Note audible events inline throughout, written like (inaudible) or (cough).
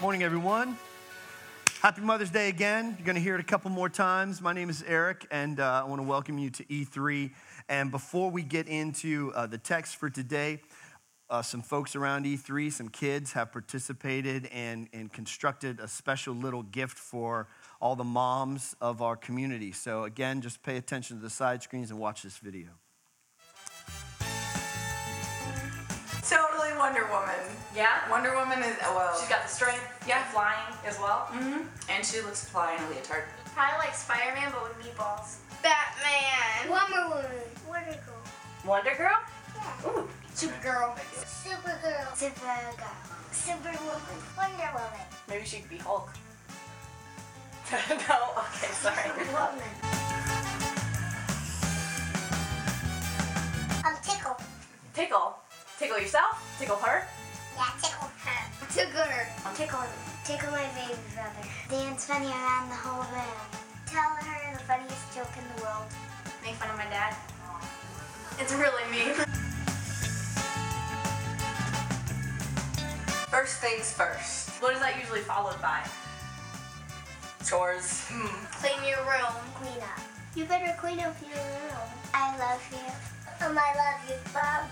Morning, everyone. Happy Mother's Day again. You're going to hear it a couple more times. My name is Eric, and uh, I want to welcome you to E3. And before we get into uh, the text for today, uh, some folks around E3, some kids have participated and, and constructed a special little gift for all the moms of our community. So, again, just pay attention to the side screens and watch this video. Wonder Woman. Yeah? Wonder Woman is, oh, well, She's got the strength, Yeah. flying as well. hmm and she looks to fly in a leotard. Probably like Spider-Man, but with meatballs. Batman. Wonder Woman. Wonder Girl. Wonder Girl? Yeah. Ooh. Supergirl. Supergirl. Supergirl. Superwoman. Wonder Woman. Maybe she could be Hulk. (laughs) no? Okay, sorry. Woman. I'm Tickle. Tickle. Tickle yourself? Tickle her? Yeah, Tickle her. Tickle her. Tickle Tickle my baby brother. Dance funny around the whole room. Tell her the funniest joke in the world. Make fun of my dad. It's really mean. First things first. What is that usually followed by? Chores. Clean your room. Clean up. You better clean up your room. I love you. Um, I love you. Love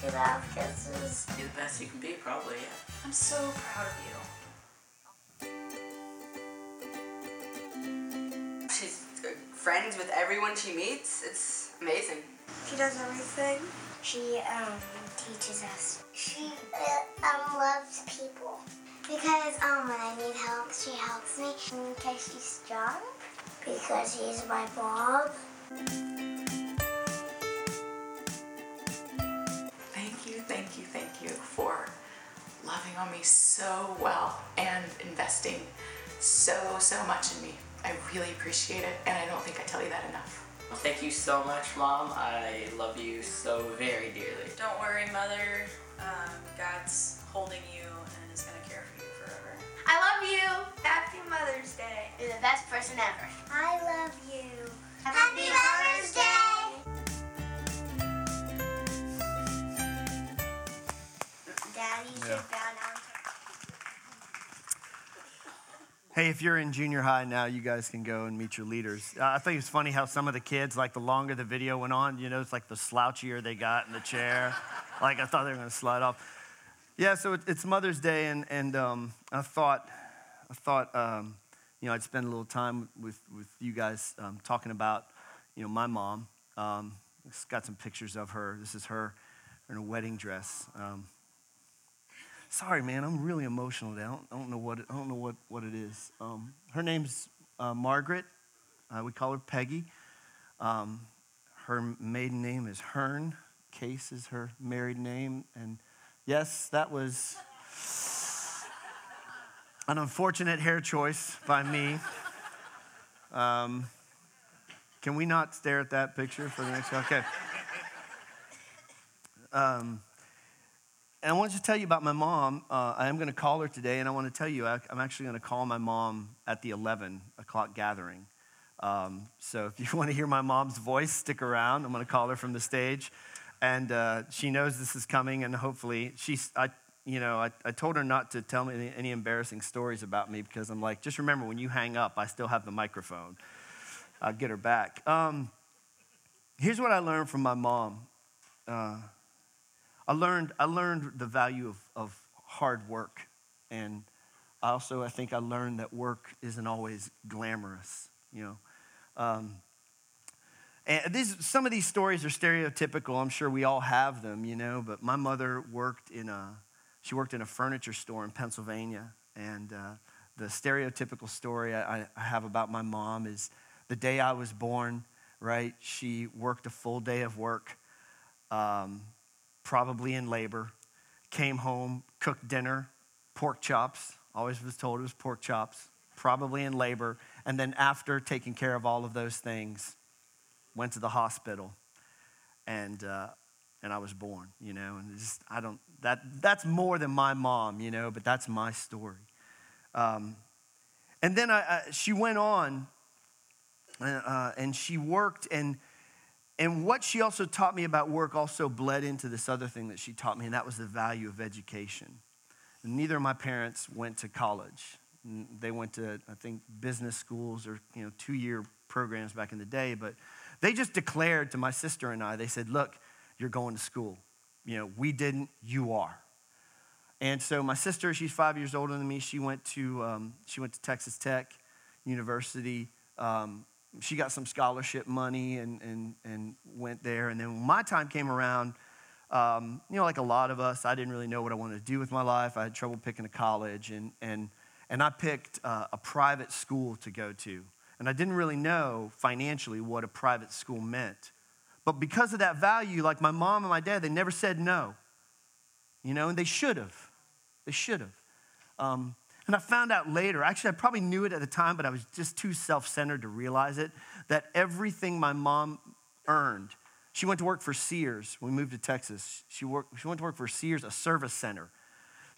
kisses. You love kisses. Be the best you can be, probably, yeah. I'm so proud of you. She's uh, friends with everyone she meets. It's amazing. She does everything. She um teaches us. She uh, um loves people because um when I need help, she helps me. Because she's strong. Because she's my mom. Loving on me so well and investing so, so much in me. I really appreciate it, and I don't think I tell you that enough. Thank you so much, Mom. I love you so very dearly. Don't worry, Mother. Um, God's holding you and is going to care for you forever. I love you. Happy Mother's Day. You're the best person ever. I love you. Happy Mother's Day. Daddy should Yeah. bow down to Hey, if you're in junior high now, you guys can go and meet your leaders. Uh, I think it's funny how some of the kids, like the longer the video went on, you know, it's like the slouchier they got in the chair. (laughs) like I thought they were going to slide off. Yeah, so it, it's Mother's Day, and and um, I thought, I thought, um, you know, I'd spend a little time with with you guys um, talking about, you know, my mom. Um, got some pictures of her. This is her in a wedding dress. Um, Sorry, man, I'm really emotional today. I don't, I don't know what it, I don't know what, what it is. Um, her name's uh, Margaret. Uh, we call her Peggy. Um, her maiden name is Hearn. Case is her married name, and yes, that was an unfortunate hair choice by me. Um, can we not stare at that picture for the next? Okay. Um, and I wanted to tell you about my mom. Uh, I am going to call her today, and I want to tell you I, I'm actually going to call my mom at the 11 o'clock gathering. Um, so if (laughs) you want to hear my mom's voice, stick around. I'm going to call her from the stage, and uh, she knows this is coming, and hopefully she's. I, you know, I, I told her not to tell me any, any embarrassing stories about me because I'm like, just remember when you hang up, I still have the microphone. I'll get her back. Um, here's what I learned from my mom. Uh, I learned, I learned the value of, of hard work. And I also, I think I learned that work isn't always glamorous, you know. Um, and these, some of these stories are stereotypical. I'm sure we all have them, you know. But my mother worked in a, she worked in a furniture store in Pennsylvania. And uh, the stereotypical story I, I have about my mom is the day I was born, right? She worked a full day of work. Um, probably in labor, came home, cooked dinner, pork chops, always was told it was pork chops, probably in labor, and then after taking care of all of those things, went to the hospital, and uh, and I was born, you know, and just I don't that that's more than my mom, you know, but that's my story. Um, and then I, I, she went on, uh, and she worked and and what she also taught me about work also bled into this other thing that she taught me, and that was the value of education. neither of my parents went to college. They went to, I think, business schools or you know two year programs back in the day. But they just declared to my sister and I. They said, "Look, you're going to school. You know, we didn't. You are." And so my sister, she's five years older than me. She went to um, she went to Texas Tech University. Um, she got some scholarship money and and and went there. And then when my time came around, um, you know, like a lot of us, I didn't really know what I wanted to do with my life. I had trouble picking a college, and and and I picked uh, a private school to go to. And I didn't really know financially what a private school meant. But because of that value, like my mom and my dad, they never said no. You know, and they should have. They should have. Um, and I found out later, actually, I probably knew it at the time, but I was just too self centered to realize it, that everything my mom earned, she went to work for Sears we moved to Texas. She, worked, she went to work for Sears, a service center.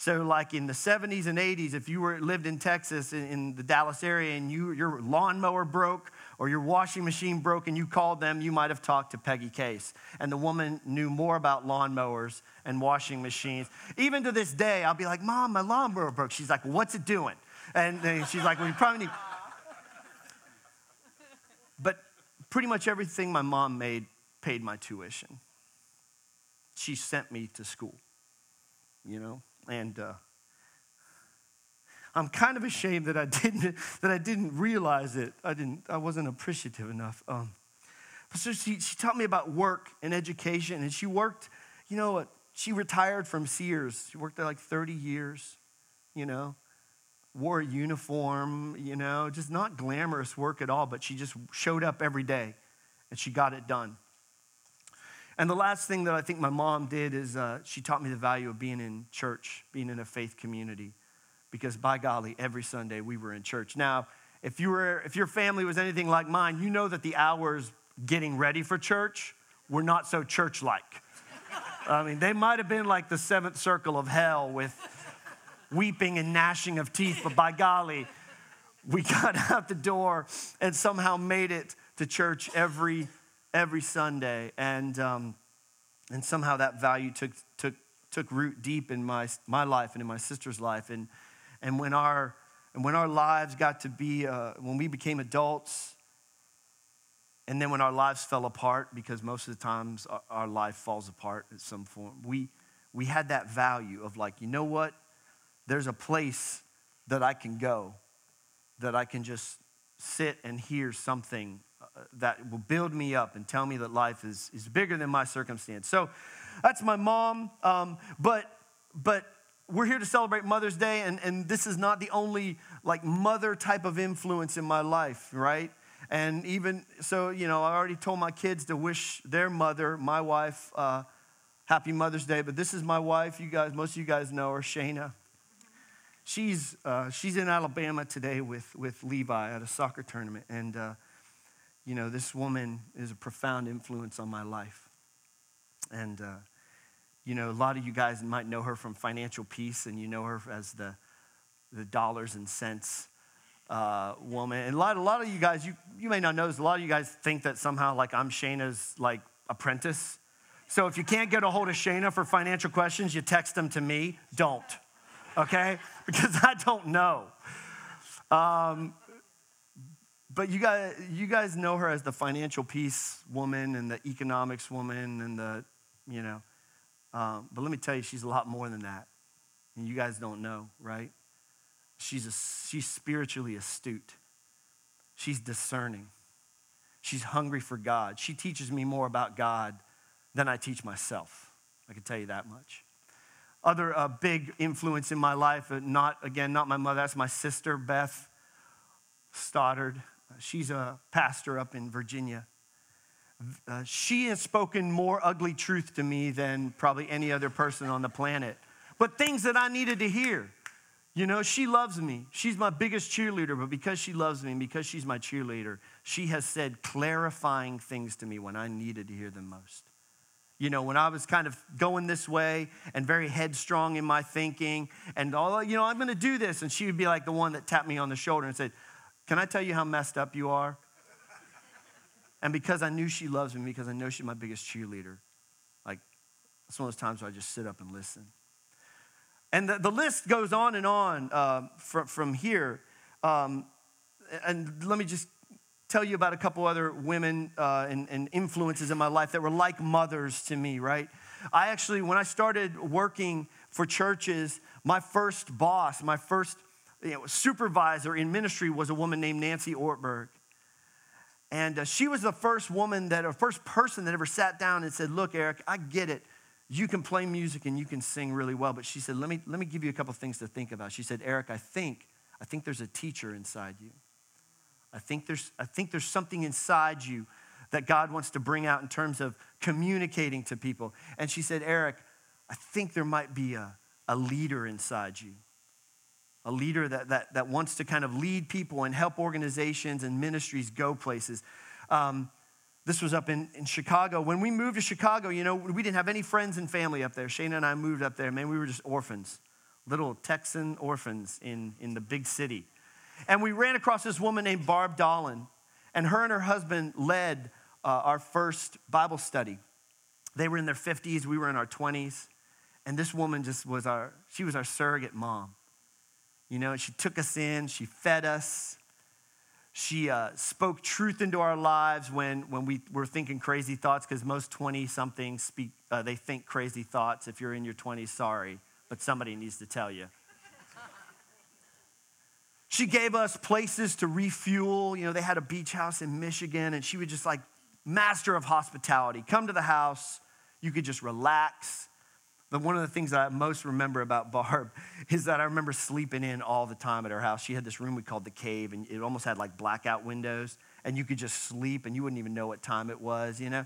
So, like in the 70s and 80s, if you were lived in Texas in, in the Dallas area and you, your lawnmower broke or your washing machine broke and you called them, you might have talked to Peggy Case. And the woman knew more about lawnmowers and washing machines. Even to this day, I'll be like, Mom, my lawnmower broke. She's like, What's it doing? And she's like, Well, you probably need. But pretty much everything my mom made paid my tuition. She sent me to school, you know? And uh, I'm kind of ashamed that I (laughs) didn't that I didn't realize it. I didn't. I wasn't appreciative enough. Um, so she, she taught me about work and education, and she worked. You know, she retired from Sears. She worked there like 30 years. You know, wore a uniform. You know, just not glamorous work at all. But she just showed up every day, and she got it done. And the last thing that I think my mom did is uh, she taught me the value of being in church, being in a faith community. Because by golly, every Sunday we were in church. Now, if, you were, if your family was anything like mine, you know that the hours getting ready for church were not so church like. I mean, they might have been like the seventh circle of hell with weeping and gnashing of teeth, but by golly, we (laughs) got out the door and somehow made it to church every every Sunday. And, um, and somehow that value took, took, took root deep in my, my life and in my sister's life. And, and, when, our, and when our lives got to be, uh, when we became adults, and then when our lives fell apart, because most of the times our, our life falls apart in some form, we, we had that value of like, you know what? There's a place that I can go, that I can just sit and hear something that will build me up and tell me that life is, is bigger than my circumstance. So that's my mom. Um, but, but we're here to celebrate Mother's Day, and, and this is not the only like mother type of influence in my life, right? And even so, you know, I already told my kids to wish their mother, my wife, uh, happy Mother's Day. But this is my wife. You guys, most of you guys know her, Shayna. She's, uh, she's in Alabama today with, with Levi at a soccer tournament. And uh, you know, this woman is a profound influence on my life. And, uh, you know, a lot of you guys might know her from Financial Peace, and you know her as the, the dollars and cents uh, woman. And a lot, a lot of you guys, you, you may not know this, a lot of you guys think that somehow like I'm Shayna's like apprentice. So if you can't get a hold of Shayna for financial questions, you text them to me. Don't, okay? (laughs) Because I don't know. Um, but you guys, you guys know her as the financial peace woman and the economics woman and the, you know. Um, but let me tell you, she's a lot more than that. And you guys don't know, right? She's, a, she's spiritually astute. She's discerning. She's hungry for God. She teaches me more about God than I teach myself. I can tell you that much. Other uh, big influence in my life, uh, not, again, not my mother, that's my sister, Beth Stoddard. She's a pastor up in Virginia. Uh, she has spoken more ugly truth to me than probably any other person on the planet, but things that I needed to hear. You know, she loves me. She's my biggest cheerleader, but because she loves me and because she's my cheerleader, she has said clarifying things to me when I needed to hear them most. You know, when I was kind of going this way and very headstrong in my thinking, and all, you know, I'm going to do this. And she would be like the one that tapped me on the shoulder and said, can I tell you how messed up you are? And because I knew she loves me, because I know she's my biggest cheerleader, like, it's one of those times where I just sit up and listen. And the, the list goes on and on uh, from, from here. Um, and let me just tell you about a couple other women uh, and, and influences in my life that were like mothers to me, right? I actually, when I started working for churches, my first boss, my first you know, supervisor in ministry was a woman named Nancy Ortberg. And uh, she was the first woman that, or first person that ever sat down and said, Look, Eric, I get it. You can play music and you can sing really well. But she said, Let me, let me give you a couple things to think about. She said, Eric, I think, I think there's a teacher inside you. I think there's, I think there's something inside you that God wants to bring out in terms of communicating to people. And she said, Eric, I think there might be a, a leader inside you, a leader that, that, that wants to kind of lead people and help organizations and ministries go places. Um, this was up in, in Chicago. When we moved to Chicago, you know, we didn't have any friends and family up there. Shane and I moved up there. Man, we were just orphans, little Texan orphans in, in the big city. And we ran across this woman named Barb Dolan, and her and her husband led uh, our first Bible study. They were in their 50s, we were in our 20s, and this woman just was our, she was our surrogate mom. You know, she took us in, she fed us, she uh, spoke truth into our lives when, when we were thinking crazy thoughts, because most 20 somethings speak, uh, they think crazy thoughts. If you're in your 20s, sorry, but somebody needs to tell you. She gave us places to refuel. You know, they had a beach house in Michigan, and she would just like, master of hospitality. Come to the house, you could just relax. But one of the things that I most remember about Barb (laughs) is that I remember sleeping in all the time at her house. She had this room we called the cave, and it almost had like blackout windows, and you could just sleep, and you wouldn't even know what time it was, you know?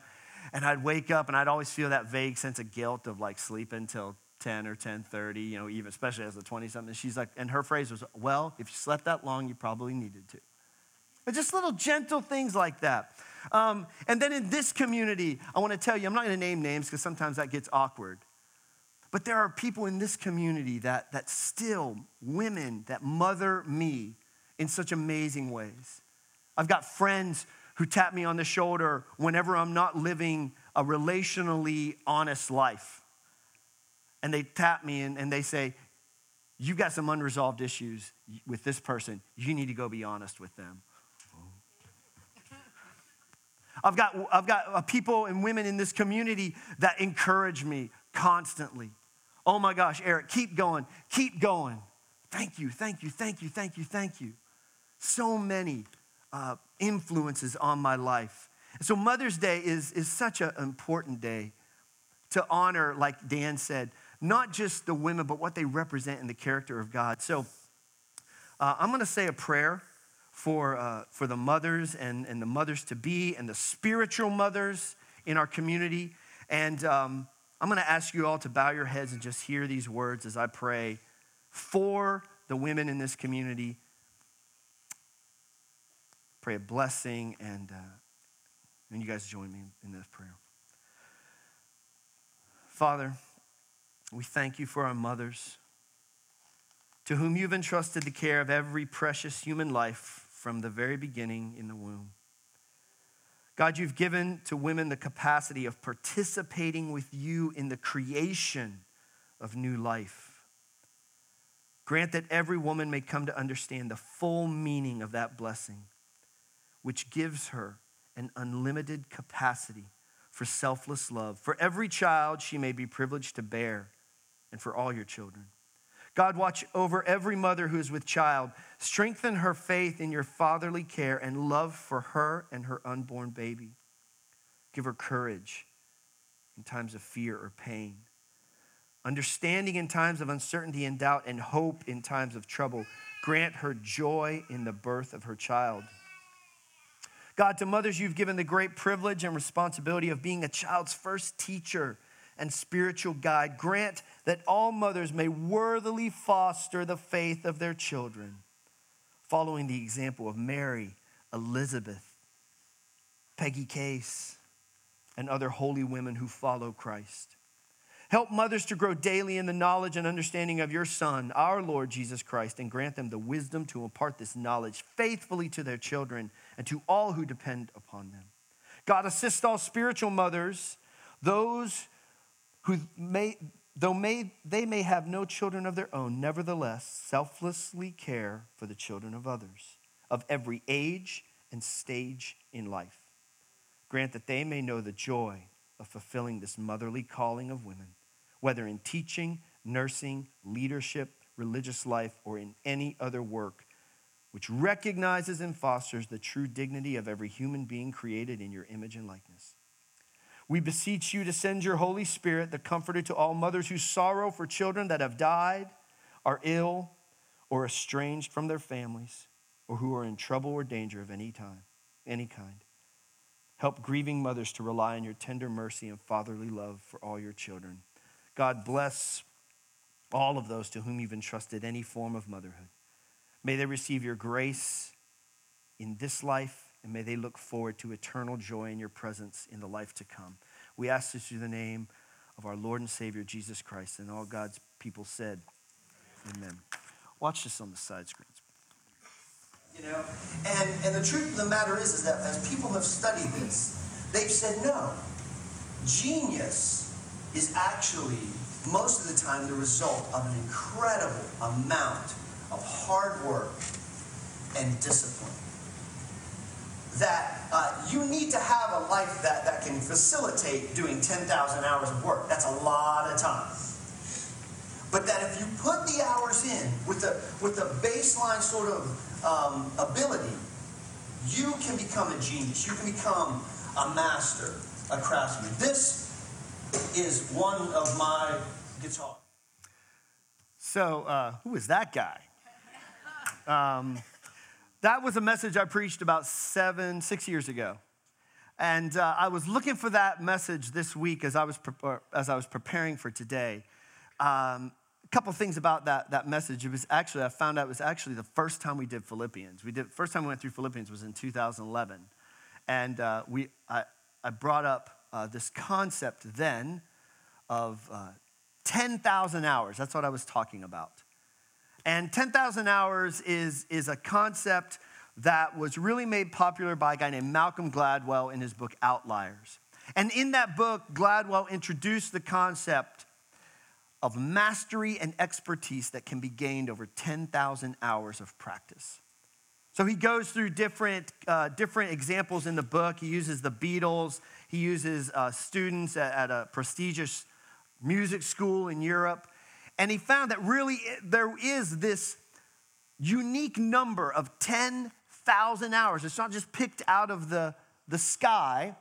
And I'd wake up, and I'd always feel that vague sense of guilt of like sleeping till 10 or 10.30, you know, even especially as a 20-something. She's like, and her phrase was, well, if you slept that long, you probably needed to. But just little gentle things like that. Um, and then in this community, I want to tell you, I'm not going to name names because sometimes that gets awkward. But there are people in this community that, that still, women that mother me in such amazing ways. I've got friends who tap me on the shoulder whenever I'm not living a relationally honest life and they tap me and, and they say, You've got some unresolved issues with this person. You need to go be honest with them. I've got, I've got uh, people and women in this community that encourage me constantly. Oh my gosh, Eric, keep going, keep going. Thank you, thank you, thank you, thank you, thank you. So many uh, influences on my life. So, Mother's Day is, is such an important day to honor, like Dan said, not just the women, but what they represent in the character of God. So uh, I'm going to say a prayer for, uh, for the mothers and, and the mothers to be and the spiritual mothers in our community. And um, I'm going to ask you all to bow your heads and just hear these words as I pray for the women in this community. Pray a blessing, and, uh, and you guys join me in this prayer. Father, we thank you for our mothers, to whom you've entrusted the care of every precious human life from the very beginning in the womb. God, you've given to women the capacity of participating with you in the creation of new life. Grant that every woman may come to understand the full meaning of that blessing, which gives her an unlimited capacity for selfless love. For every child she may be privileged to bear and for all your children. God, watch over every mother who is with child. Strengthen her faith in your fatherly care and love for her and her unborn baby. Give her courage in times of fear or pain, understanding in times of uncertainty and doubt, and hope in times of trouble. Grant her joy in the birth of her child. God, to mothers, you've given the great privilege and responsibility of being a child's first teacher and spiritual guide. Grant that all mothers may worthily foster the faith of their children, following the example of Mary, Elizabeth, Peggy Case, and other holy women who follow Christ. Help mothers to grow daily in the knowledge and understanding of your Son, our Lord Jesus Christ, and grant them the wisdom to impart this knowledge faithfully to their children and to all who depend upon them. God, assist all spiritual mothers, those who may, though may, they may have no children of their own, nevertheless selflessly care for the children of others, of every age and stage in life. Grant that they may know the joy of fulfilling this motherly calling of women, whether in teaching, nursing, leadership, religious life, or in any other work, which recognizes and fosters the true dignity of every human being created in your image and likeness. We beseech you to send your Holy Spirit, the comforter to all mothers who sorrow for children that have died, are ill, or estranged from their families, or who are in trouble or danger of any time, any kind. Help grieving mothers to rely on your tender mercy and fatherly love for all your children. God bless all of those to whom you've entrusted any form of motherhood. May they receive your grace in this life, and may they look forward to eternal joy in your presence in the life to come. We ask this through the name of our Lord and Savior, Jesus Christ, and all God's people said, Amen. Watch this on the side screens. You know, and and the truth of the matter is, is that as people have studied this, they've said no. Genius is actually most of the time the result of an incredible amount of hard work and discipline. That uh, you need to have a life that, that can facilitate doing 10,000 hours of work. That's a lot of time. But that if you put the hours in with the, with the baseline sort of um, ability, you can become a genius. You can become a master, a craftsman. This is one of my guitars. So, uh, who is that guy? Um, that was a message I preached about seven, six years ago. And uh, I was looking for that message this week as I was, pre- as I was preparing for today. Um, a couple things about that, that message. It was actually, I found out it was actually the first time we did Philippians. We did, first time we went through Philippians was in 2011. And uh, we, I, I brought up uh, this concept then of uh, 10,000 hours. That's what I was talking about. And 10,000 hours is, is a concept that was really made popular by a guy named Malcolm Gladwell in his book Outliers. And in that book, Gladwell introduced the concept of mastery and expertise that can be gained over 10,000 hours of practice. So he goes through different, uh, different examples in the book. He uses the Beatles, he uses uh, students at, at a prestigious music school in Europe. And he found that really eh, there is this unique number of 10,000 hours. It's not just picked out of the, the sky,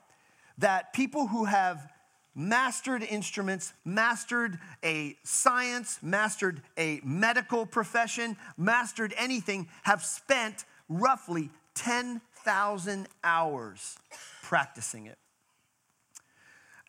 that people who have mastered instruments, mastered a science, mastered a medical profession, mastered anything, have spent roughly 10,000 hours practicing it.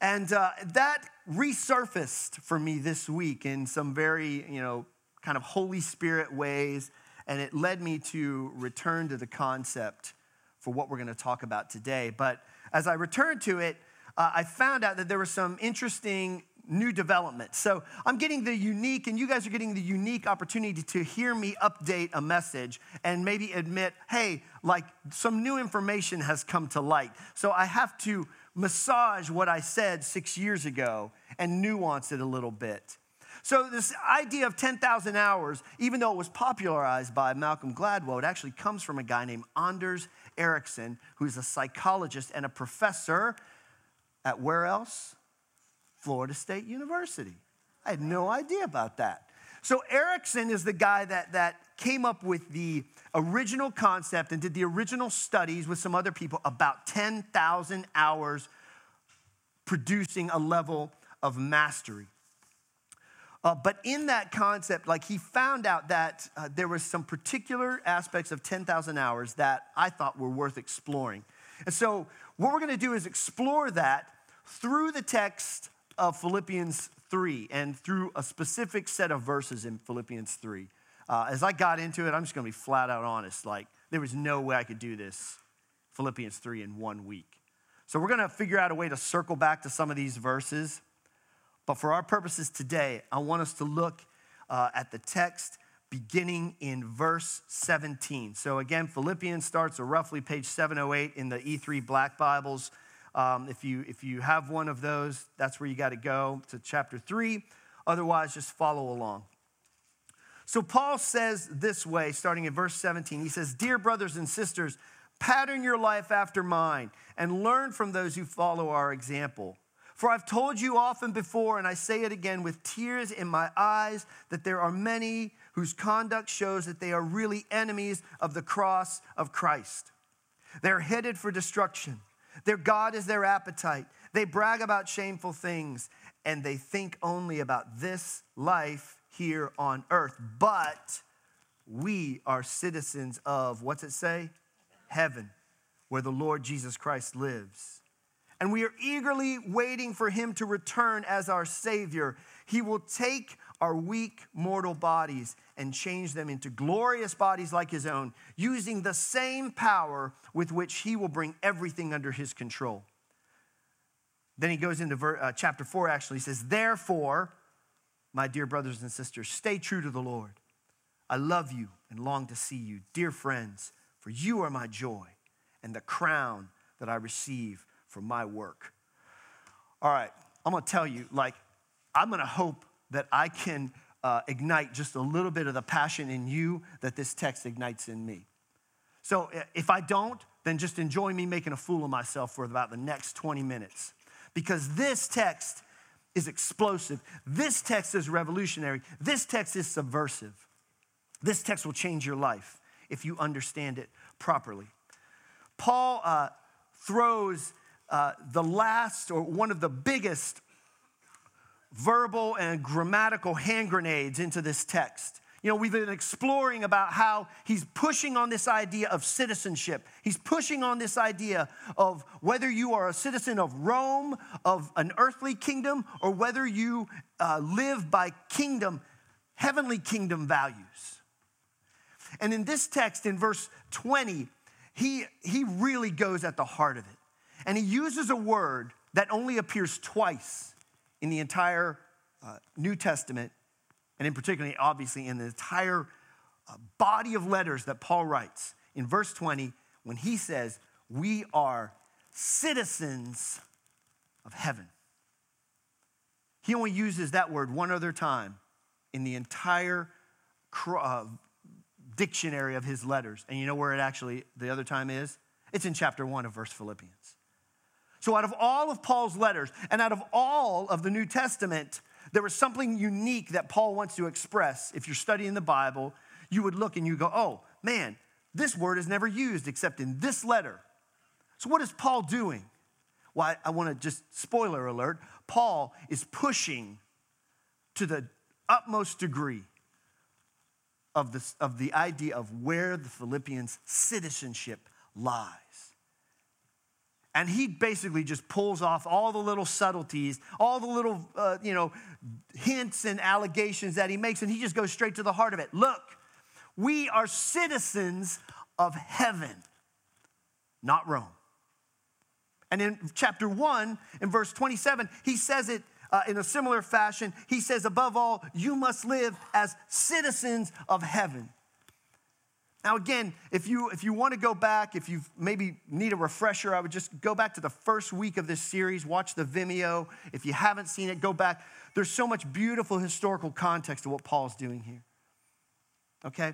And uh, that resurfaced for me this week in some very, you know, kind of Holy Spirit ways. And it led me to return to the concept for what we're going to talk about today. But as I returned to it, uh, I found out that there were some interesting new developments. So I'm getting the unique, and you guys are getting the unique opportunity to hear me update a message and maybe admit, hey, like some new information has come to light. So I have to massage what I said six years ago and nuance it a little bit. So, this idea of 10,000 hours, even though it was popularized by Malcolm Gladwell, it actually comes from a guy named Anders Ericsson, who's a psychologist and a professor at where else? Florida State University. I had no idea about that. So, Ericsson is the guy that, that came up with the original concept and did the original studies with some other people about 10,000 hours producing a level of mastery. Uh, but in that concept, like he found out that uh, there were some particular aspects of 10,000 hours that I thought were worth exploring. And so, what we're going to do is explore that through the text of Philippians 3 and through a specific set of verses in Philippians 3. Uh, as I got into it, I'm just going to be flat out honest. Like, there was no way I could do this, Philippians 3, in one week. So, we're going to figure out a way to circle back to some of these verses. But for our purposes today, I want us to look uh, at the text beginning in verse 17. So, again, Philippians starts at roughly page 708 in the E3 Black Bibles. Um, if, you, if you have one of those, that's where you got to go to chapter 3. Otherwise, just follow along. So, Paul says this way, starting in verse 17. He says, Dear brothers and sisters, pattern your life after mine and learn from those who follow our example. For I've told you often before, and I say it again with tears in my eyes, that there are many whose conduct shows that they are really enemies of the cross of Christ. They're headed for destruction. Their God is their appetite. They brag about shameful things, and they think only about this life here on earth. But we are citizens of, what's it say? Heaven, where the Lord Jesus Christ lives. And we are eagerly waiting for him to return as our Savior. He will take our weak mortal bodies and change them into glorious bodies like his own, using the same power with which he will bring everything under his control. Then he goes into ver, uh, chapter 4, actually. He says, Therefore, my dear brothers and sisters, stay true to the Lord. I love you and long to see you, dear friends, for you are my joy and the crown that I receive for my work. All right, I'm gonna tell you, like, I'm gonna hope that I can uh, ignite just a little bit of the passion in you that this text ignites in me. So if I don't, then just enjoy me making a fool of myself for about the next 20 minutes. Because this text is explosive. This text is revolutionary. This text is subversive. This text will change your life if you understand it properly. Paul uh, throws uh, the last or one of the biggest verbal and grammatical hand grenades into this text. You know, we've been exploring about how he's pushing on this idea of citizenship. He's pushing on this idea of whether you are a citizen of Rome, of an earthly kingdom, or whether you uh, live by kingdom, heavenly kingdom values. And in this text, in verse 20, he, he really goes at the heart of it. And he uses a word that only appears twice in the entire uh, New Testament, and in particular, obviously, in the entire uh, body of letters that Paul writes. In verse 20, when he says, We are citizens of heaven. He only uses that word one other time in the entire uh, dictionary of his letters. And you know where it actually, the other time is? It's in chapter 1 of verse Philippians. So, out of all of Paul's letters and out of all of the New Testament, there was something unique that Paul wants to express. If you're studying the Bible, you would look and you go, oh, man, this word is never used except in this letter. So, what is Paul doing? Well, I, I want to just spoiler alert Paul is pushing to the utmost degree of, this, of the idea of where the Philippians' citizenship lies. And he basically just pulls off all the little subtleties, all the little, uh, you know, hints and allegations that he makes, and he just goes straight to the heart of it. Look, we are citizens of heaven, not Rome. And in chapter 1, in verse 27, he says it uh, in a similar fashion. He says, above all, you must live as citizens of heaven. Now, again, if you, if you want to go back, if you maybe need a refresher, I would just go back to the first week of this series, watch the Vimeo. If you haven't seen it, go back. There's so much beautiful historical context to what Paul's doing here. Okay?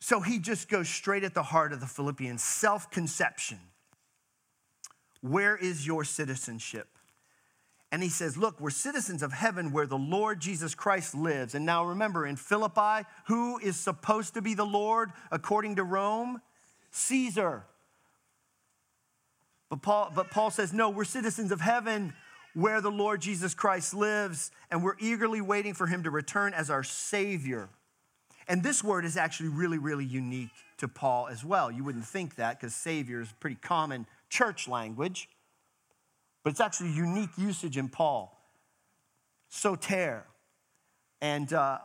So he just goes straight at the heart of the Philippians self conception. Where is your citizenship? And he says, Look, we're citizens of heaven where the Lord Jesus Christ lives. And now remember, in Philippi, who is supposed to be the Lord according to Rome? Caesar. But Paul, but Paul says, No, we're citizens of heaven where the Lord Jesus Christ lives, and we're eagerly waiting for him to return as our Savior. And this word is actually really, really unique to Paul as well. You wouldn't think that because Savior is pretty common church language but it's actually unique usage in Paul. Soter. And uh,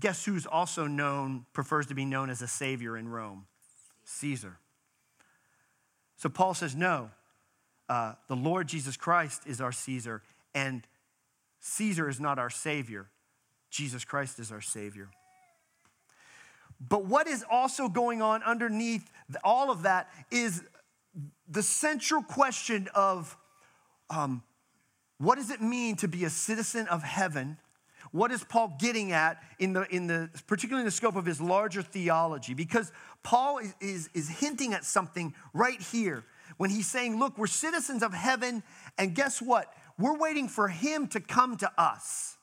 guess who's also known, prefers to be known as a savior in Rome? Caesar. So Paul says, no, uh, the Lord Jesus Christ is our Caesar, and Caesar is not our savior. Jesus Christ is our savior. But what is also going on underneath all of that is the central question of um, what does it mean to be a citizen of heaven? What is Paul getting at in the, in the particularly in the scope of his larger theology? Because Paul is, is, is hinting at something right here when he's saying, look, we're citizens of heaven, and guess what? We're waiting for him to come to us.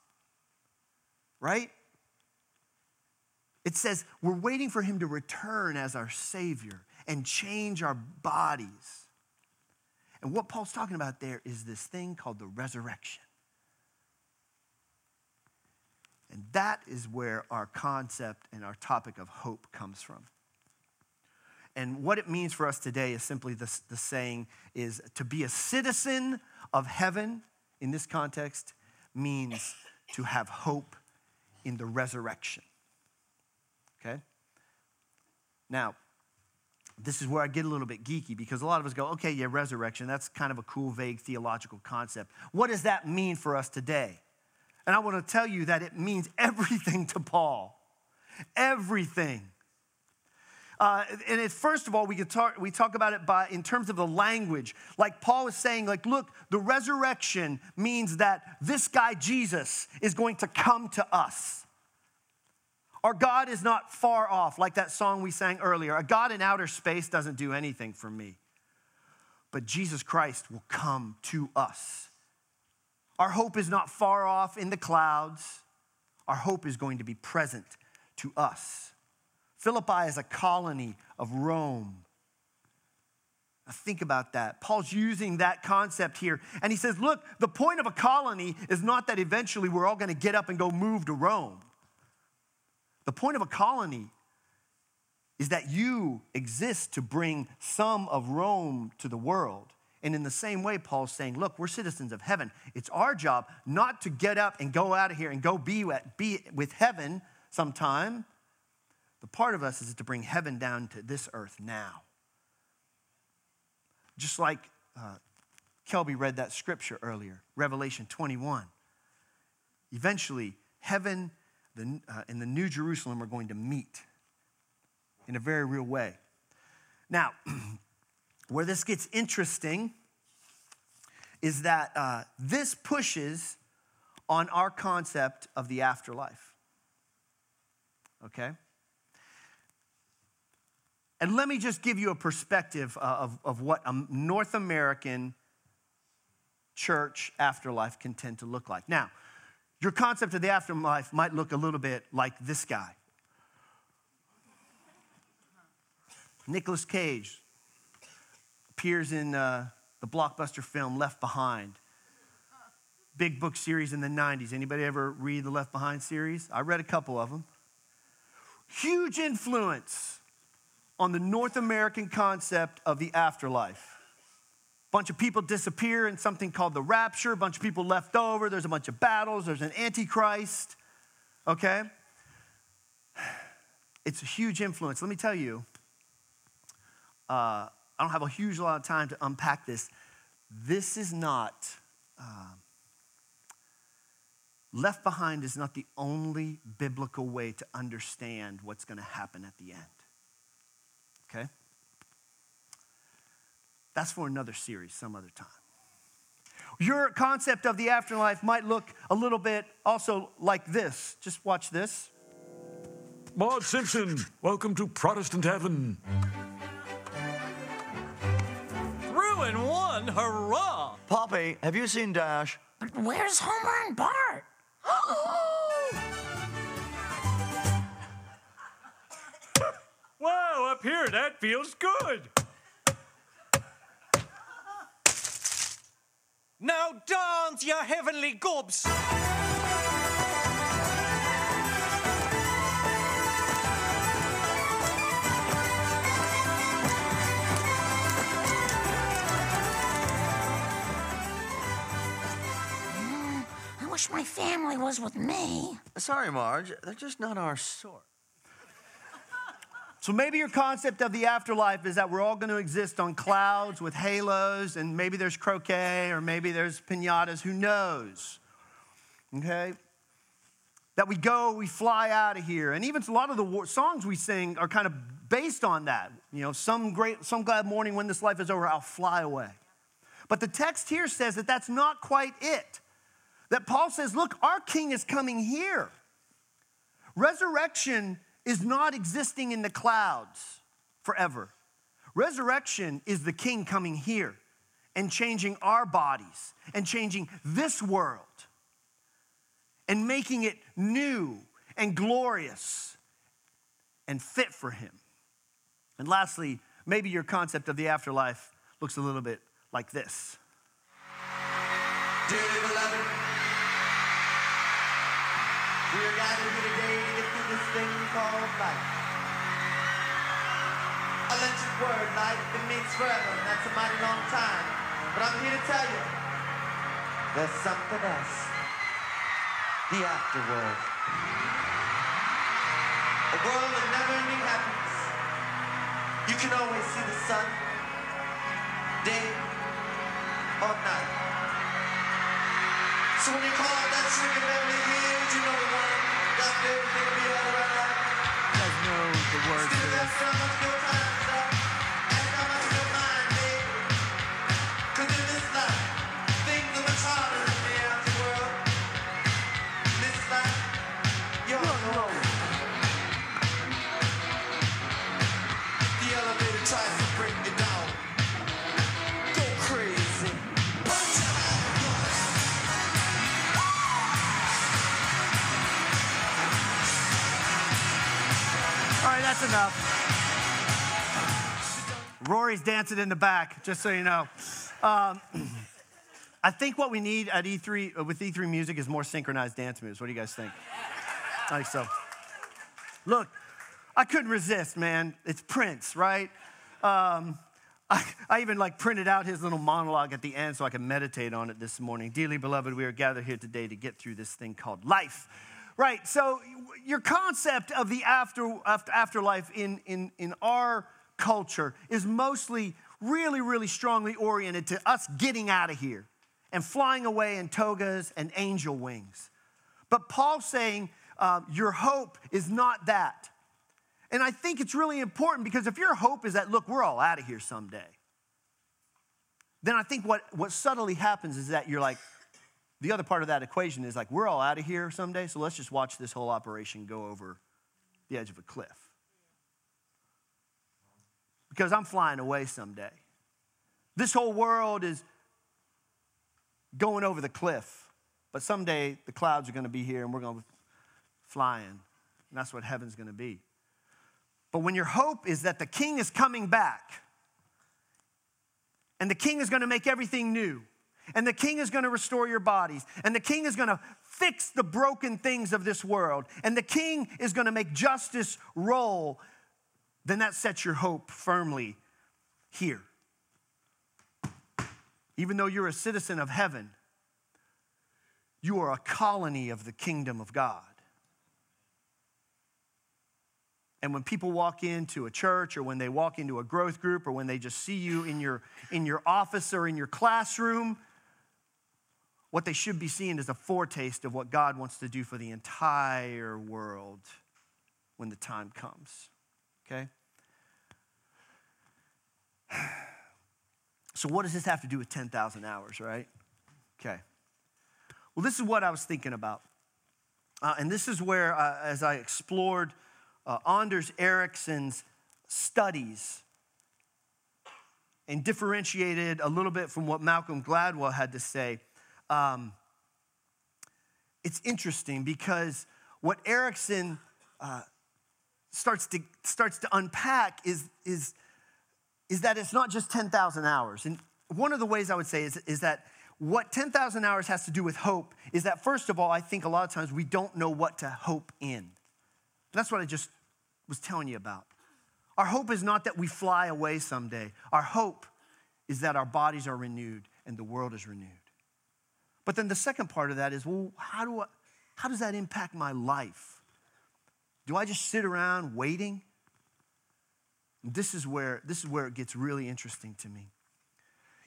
Right? It says we're waiting for him to return as our Savior and change our bodies. And what Paul's talking about there is this thing called the resurrection. And that is where our concept and our topic of hope comes from. And what it means for us today is simply the, the saying is to be a citizen of heaven in this context means to have hope in the resurrection. Okay? Now, this is where I get a little bit geeky because a lot of us go, okay, yeah, resurrection, that's kind of a cool, vague theological concept. What does that mean for us today? And I want to tell you that it means (laughs) everything to Paul. Everything. Uh, and first of all, we, talk, we talk about it by, in terms of the language. Like Paul is saying, like, look, the resurrection means that this guy, Jesus, is going to come to us. Our God is not far off, like that song we sang earlier. A God in outer space doesn't do anything for me. But Jesus Christ will come to us. Our hope is not far off in the clouds. Our hope is going to be present to us. Philippi is a colony of Rome. Now think about that. Paul's using that concept here. And he says, look, the point of a colony is not that eventually we're all going to get up and go move to Rome. The point of a colony is that you exist to bring some of Rome to the world. And in the same way, Paul's saying, look, we're citizens of heaven. It's our job not to get up and go out of here and go be, be with heaven sometime. The part of us is to bring heaven down to this earth now. Just like uh, Kelby read that scripture earlier, Revelation 21. Eventually, heaven the, uh, the New Jerusalem are going to meet in a very real way. Now, (clears throat) where this gets interesting is that uh, this pushes on our concept of the afterlife. Okay? And let me just give you a perspective uh, of, of what a North American church afterlife can tend to look like. Now, your concept of the afterlife might look a little bit like this guy. Nicolas Cage appears in uh, the blockbuster film Left Behind. Big book series in the 90s. Anybody ever read the Left Behind series? I read a couple of them. Huge influence on the North American concept of the afterlife. Bunch of people disappear in something called the rapture, a bunch of people left over, there's a bunch of battles, there's an antichrist, okay? (sighs) It's a huge influence. Let me tell you, uh, I don't have a huge lot of time to unpack this. This is not, uh, left behind is not the only biblical way to understand what's going to happen at the end okay? That's for another series some other time. Your concept of the afterlife might look a little bit also like this. Just watch this. Maud Simpson, welcome to Protestant heaven. Through in one, hurrah! Poppy, have you seen Dash? But where's Homer and Bart? (gasps) Wow, up here, that feels good. Now dance, your heavenly gobs! I wish my family was with me. Sorry, Marge, they're just not our sort. So maybe your concept of the afterlife is that we're all going to exist on clouds with halos, and maybe there's croquet, or maybe there's pinatas, who knows? Okay? That we go, we fly out of here. And even a lot of the songs we sing are kind of based on that. You know, some great, some glad morning when this life is over, I'll fly away. But the text here says that that's not quite it. That Paul says, look, our king is coming here. Resurrection is not existing in the clouds forever. Resurrection is the king coming here and changing our bodies and changing this world and making it new and glorious and fit for him. And lastly, maybe your concept of the afterlife looks a little bit like this. Beloved, we are gathered here today this thing called life. Electric word, life, it means forever, and that's a mighty long time. But I'm here to tell you, there's something else. The afterworld. A world of never-ending happiness. You can always see the sun, day or night. So when you call out that string of Dancing in the back, just so you know. Um, (clears throat) I think what we need at E3 uh, with E3 music is more synchronized dance moves. What do you guys think? I think so. Look, I couldn't resist, man. It's Prince, right? Um, I, I even like printed out his little monologue at the end so I could meditate on it this morning. Dearly beloved, we are gathered here today to get through this thing called life. Right, so your concept of the after, after, afterlife in, in, in our culture is mostly really, really strongly oriented to us getting out of here and flying away in togas and angel wings. But Paul's saying uh, your hope is not that. And I think it's really important because if your hope is that, look, we're all out of here someday, then I think what, what subtly happens is that you're like, the other part of that equation is like, we're all out of here someday, so let's just watch this whole operation go over the edge of a cliff. Because I'm flying away someday. This whole world is going over the cliff, but someday the clouds are going to be here and we're going to fly in. And that's what heaven's going to be. But when your hope is that the king is coming back, and the king is going to make everything new, and the king is going to restore your bodies, and the king is going to fix the broken things of this world, and the king is going to make justice roll, then that sets your hope firmly here. Even though you're a citizen of heaven, you are a colony of the kingdom of God. And when people walk into a church or when they walk into a growth group or when they just see you in your, in your office or in your classroom, what they should be seeing is a foretaste of what God wants to do for the entire world when the time comes. Okay? (sighs) So, what does this have to do with 10,000 hours, right? Okay. Well, this is what I was thinking about. Uh, and this is where, uh, as I explored uh, Anders Ericsson's studies and differentiated a little bit from what Malcolm Gladwell had to say, um, it's interesting because what Ericsson uh, starts, to, starts to unpack is, is, is that it's not just 10,000 hours. And one of the ways I would say is, is that what 10,000 hours has to do with hope is that, first of all, I think a lot of times we don't know what to hope in. That's what I just was telling you about. Our hope is not that we fly away someday. Our hope is that our bodies are renewed and the world is renewed. But then the second part of that is, well, how, do I, how does that impact my life? Do I just sit around waiting? This is where, this is where it gets really interesting to me.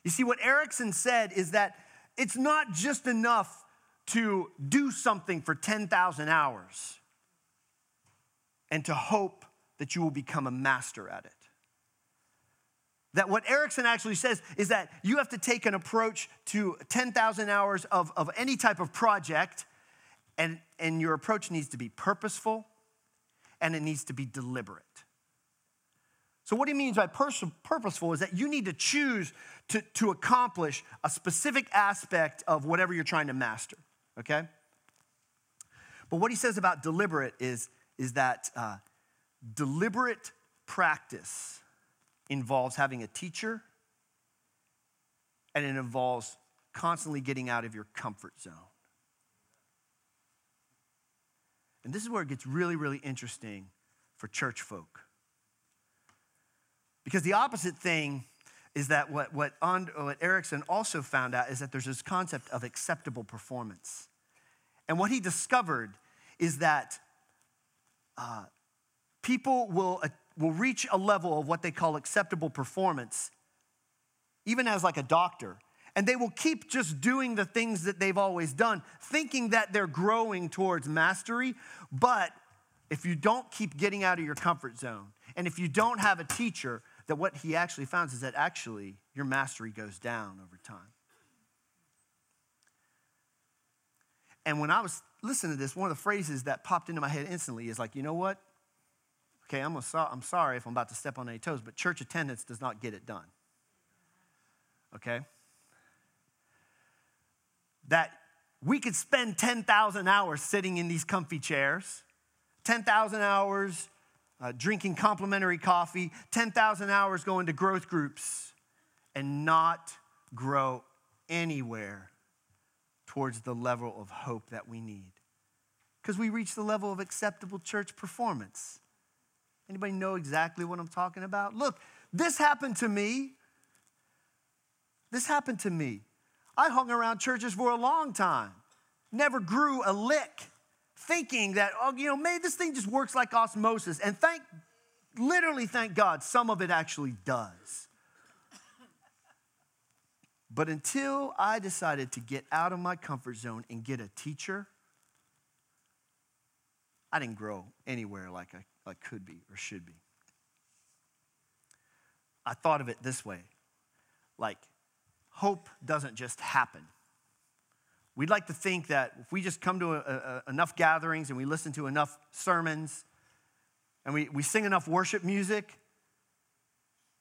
You see, what Ericsson said is that it's not just enough to do something for 10,000 hours and to hope that you will become a master at it. That what Ericsson actually says is that you have to take an approach to 10,000 hours of, of any type of project, and, and your approach needs to be purposeful and it needs to be deliberate. So, what he means by purposeful is that you need to choose to, to accomplish a specific aspect of whatever you're trying to master, okay? But what he says about deliberate is, is that uh, deliberate practice involves having a teacher and it involves constantly getting out of your comfort zone. And this is where it gets really, really interesting for church folk. Because the opposite thing is that what, what, And, what Ericsson also found out is that there's this concept of acceptable performance. And what he discovered is that uh, people will, uh, will reach a level of what they call acceptable performance, even as like a doctor. And they will keep just doing the things that they've always done, thinking that they're growing towards mastery. But if you don't keep getting out of your comfort zone, and if you don't have a teacher, that what he actually found is that actually your mastery goes down over time. And when I was listening to this, one of the phrases that popped into my head instantly is like, you know what? Okay, I'm, so, I'm sorry if I'm about to step on any toes, but church attendance does not get it done. Okay? That we could spend 10,000 hours sitting in these comfy chairs, 10,000 hours uh, drinking complimentary coffee, 10,000 hours going to growth groups, and not grow anywhere towards the level of hope that we need. Because we reach the level of acceptable church performance. Anybody know exactly what I'm talking about? Look, this happened to me. This happened to me. I hung around churches for a long time, never grew a lick, thinking that, oh, you know, maybe this thing just works like osmosis. And thank, literally, thank God, some of it actually does. But until I decided to get out of my comfort zone and get a teacher, I didn't grow anywhere like I, like could be or should be. I thought of it this way like, hope doesn't just happen. We'd like to think that if we just come to a, a, enough gatherings and we listen to enough sermons and we, we sing enough worship music,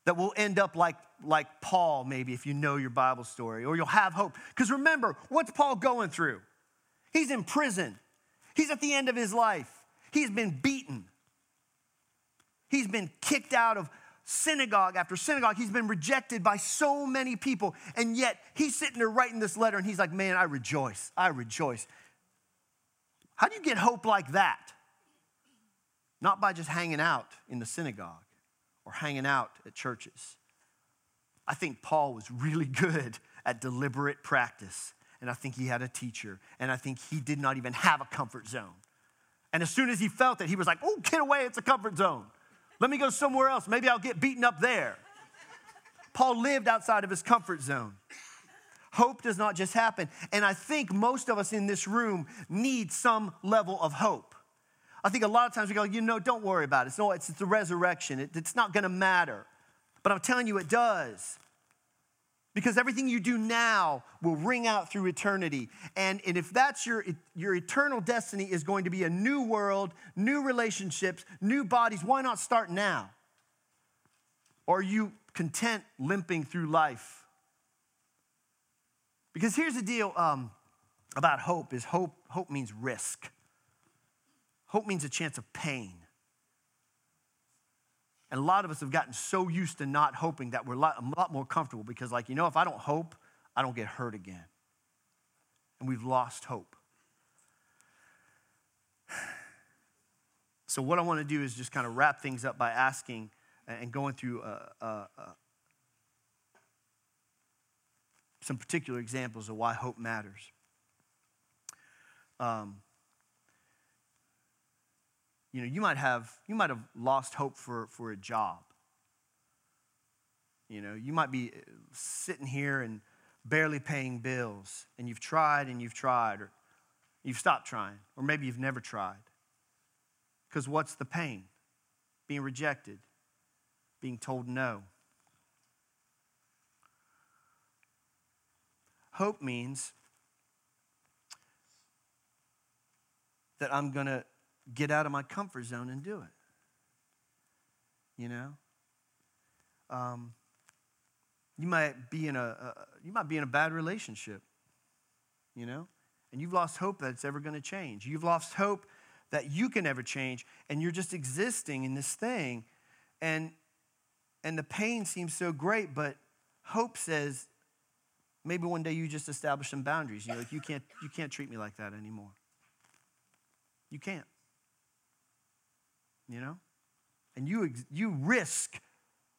that we'll end up like, like Paul, maybe, if you know your Bible story, or you'll have hope. Because remember, what's Paul going through? He's in prison, he's at the end of his life, he's been beaten, he's been kicked out of synagogue after synagogue. He's been rejected by so many people. And yet he's sitting there writing this letter and he's like, Man, I rejoice. I rejoice. How do you get hope like that? Not by just hanging out in the synagogue or hanging out at churches. I think Paul was really (laughs) good at deliberate practice. And I think he had a teacher. And I think he did not even have a comfort zone. And as soon as he felt it, he was like, Oh, get away, it's a comfort zone. Let me go somewhere else. Maybe I'll get beaten up there. Paul lived outside of his comfort zone. Hope does not just happen. And I think most of us in this room need some level of hope. I think a lot of times we go, you know, don't worry about it. It's, no, it's, the resurrection. It, it's not going to matter. But I'm telling you, it does because everything you do now will ring out through eternity. And, and if that's your, your eternal destiny is going to be a new world, new relationships, new bodies, why not start now? Or are you content limping through life? Because here's the deal um, about hope is hope, hope means risk. Hope means a chance of pain. And a lot of us have gotten so used to not hoping that we're a lot, a lot more comfortable because, like, you know, if I don't hope, I don't get hurt again. And we've lost hope. (sighs) So, what I want to do is just kind of wrap things up by asking and going through uh, uh, uh, some particular examples of why hope matters. Um, you know, you might have, you might have lost hope for, for a job. You know, you might be uh, sitting here and barely paying bills, and you've tried and you've tried, or you've stopped trying, or maybe you've never tried. Because what's the pain? Being rejected, being told no. Hope means that I'm going to get out of my comfort zone and do it. You know? Um, you might be in a, a you might be in a bad relationship, you know, and you've lost hope that it's ever going to change. You've lost hope that you can ever change, and you're just existing in this thing, and and the pain seems so great, but hope says maybe one day you just establish some boundaries. You're like, you can't you can't treat me like that anymore. You can't. You know, and you you risk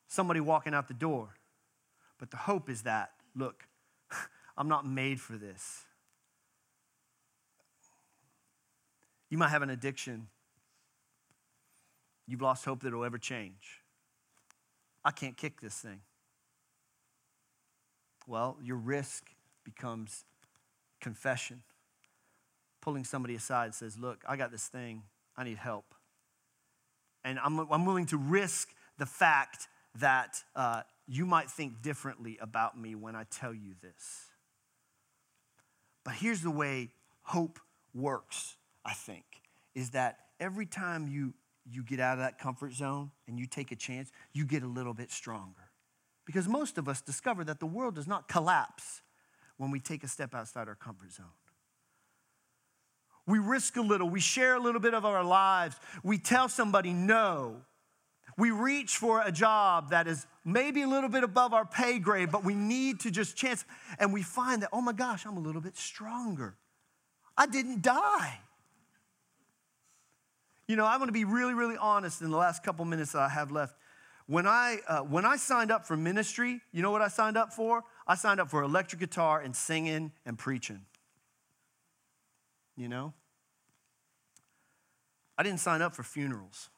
somebody walking out the door. But the hope is that, look, (laughs) I'm not made for this. You might have an addiction. You've lost hope that it'll ever change. I can't kick this thing. Well, your risk becomes confession. Pulling somebody aside says, Look, I got this thing. I need help. And I'm, I'm willing to risk the fact that uh, you might think differently about me when I tell you this. But here's the way hope works, I think, is that every time you, you get out of that comfort zone and you take a chance, you get a little bit stronger. Because most of us discover that the world does not collapse when we take a step outside our comfort zone. We risk a little, we share a little bit of our lives, we tell somebody no, we reach for a job that is maybe a little bit above our pay grade, but we need to just chance. And we find that, oh my gosh, I'm a little bit stronger. I didn't die. You know, I'm going to be really, really honest in the last couple minutes that I have left. When I, uh, when I signed up for ministry, you know what I signed up for? I signed up for electric guitar and singing and preaching. You know? I didn't sign up for funerals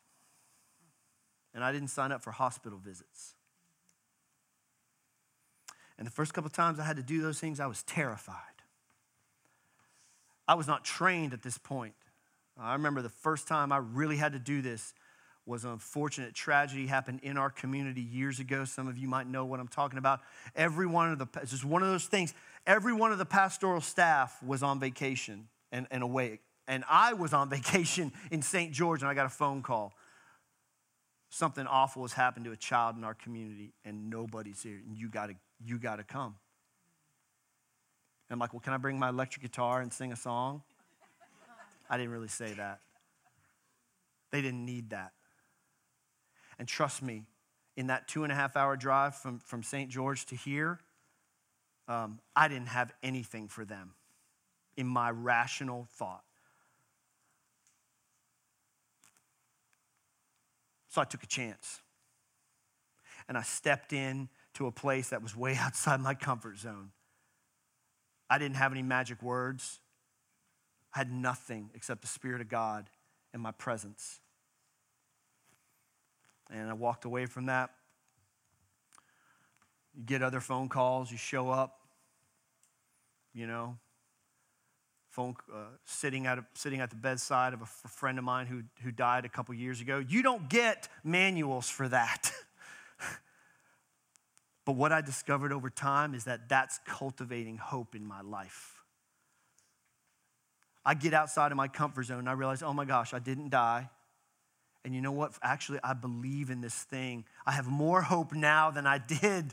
and I didn't sign up for hospital visits. And the first couple of times I had to do those things, I was terrified. I was not trained at this point. I remember the first time I really had to do this was an unfortunate tragedy happened in our community years ago. Some of you might know what I'm talking about. Every one of the, it's just one of those things, every one of the pastoral staff was on vacation and, and away. And I was on (laughs) vacation in St. George and I got a phone call. Something awful has happened to a child in our community and nobody's here and you gotta you gotta come. And i'm like well can i bring my electric guitar and sing a song? I didn't really say that. They didn't need that. And trust me in that two and a half hour drive from, from st george to here um, i didn't have anything for them in my rational thought So I took a chance. And I stepped in to a place that was way (laughs) outside my comfort zone. I didn't have any magic words. I had nothing except the Spirit of God and my presence. And I walked away from that. You get other phone calls, you show up, you know, phone, uh, sitting, at a, sitting at the bedside of a friend of mine who, who died a couple years ago. You don't get manuals for that. (laughs) but what I discovered over time is that that's cultivating hope in my life. I get outside of my comfort zone and I realize, oh my gosh, I didn't die. And you know what? Actually, I believe in this thing. I have more hope now than I (laughs) did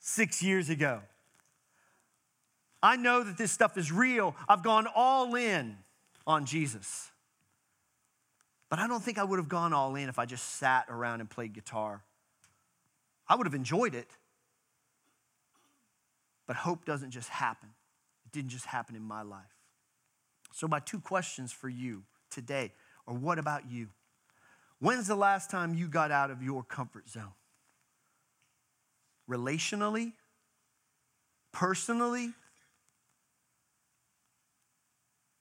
six years ago. I know that this stuff is real. I've gone all in on Jesus. But I don't think I would have gone all in if I just sat around and played guitar. I would have enjoyed it. But hope doesn't just happen, it didn't just happen in my life. So, my two questions for you today are what about you? When's the last time you got out of your comfort zone? Relationally? Personally?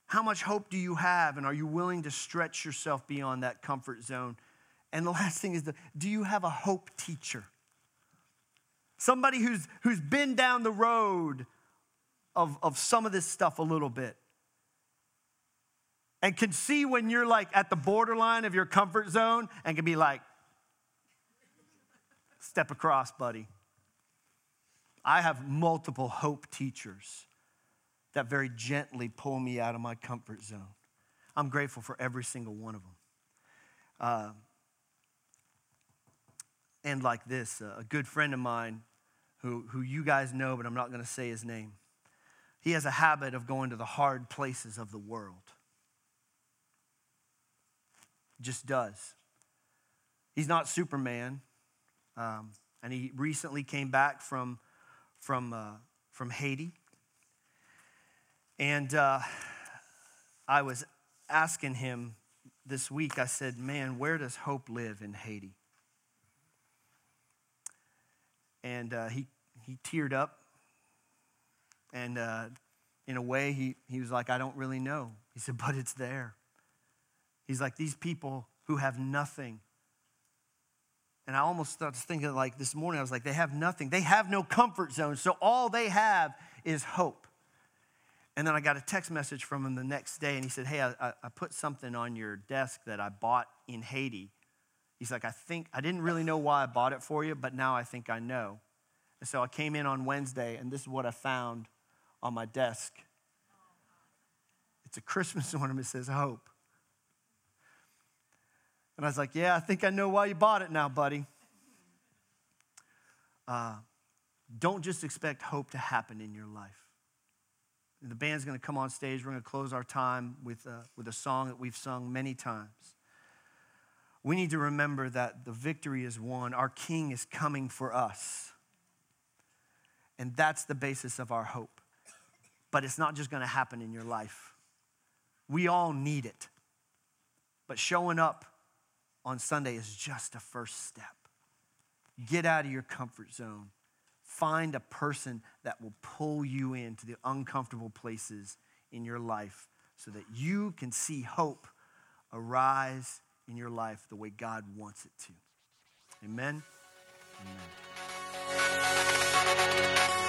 How much hope do you have, and are you willing to stretch yourself beyond that comfort zone? And the (laughs) last thing is, the, do you have a hope teacher? Somebody who's, who's been down the road of, of some of this stuff a little bit and can see when you're like at the borderline of your comfort zone and can be like, step across, buddy. I have multiple hope teachers that very gently pull me out of my comfort zone. I'm grateful for every single one of them. Uh, and like this, uh, a good friend of mine who, who you guys know, but I'm not going to say his name, he has a habit of going to the hard places of the world. Just does. He's not Superman. Um, and he recently came back from, from, uh, from Haiti. And uh, I was asking him this week, I said, Man, where does hope live in Haiti? And uh, he, he teared up. And uh, in a way, he, he was like, I don't really know. He said, But it's there. He's like, These people who have nothing. And I almost started thinking, like this morning, I was like, They have nothing. They have no comfort zone. So all they have is hope. And then I got a text message from him the next day, and he said, Hey, I, I put something on your desk that I bought in Haiti. He's like, I think, I didn't really know why I bought it for you, but now I think I know. And so I came in on Wednesday, and this is what I found on my desk. It's a Christmas (laughs) ornament that says hope. And I was like, Yeah, I think I know why you bought it now, buddy. Uh, don't just expect hope to happen in your life. The band's going to come on stage. We're going to close our time with, uh, with a song that we've sung many times. We need to remember that the victory is won. Our King is coming for us. And that's the basis of our hope. But it's not just going to happen in your life. We all need it. But showing up on Sunday is just a first step. Get out of your comfort zone find a person that will pull you into the uncomfortable places in your life so that you can see hope arise in your life the way God wants it to. Amen. Amen.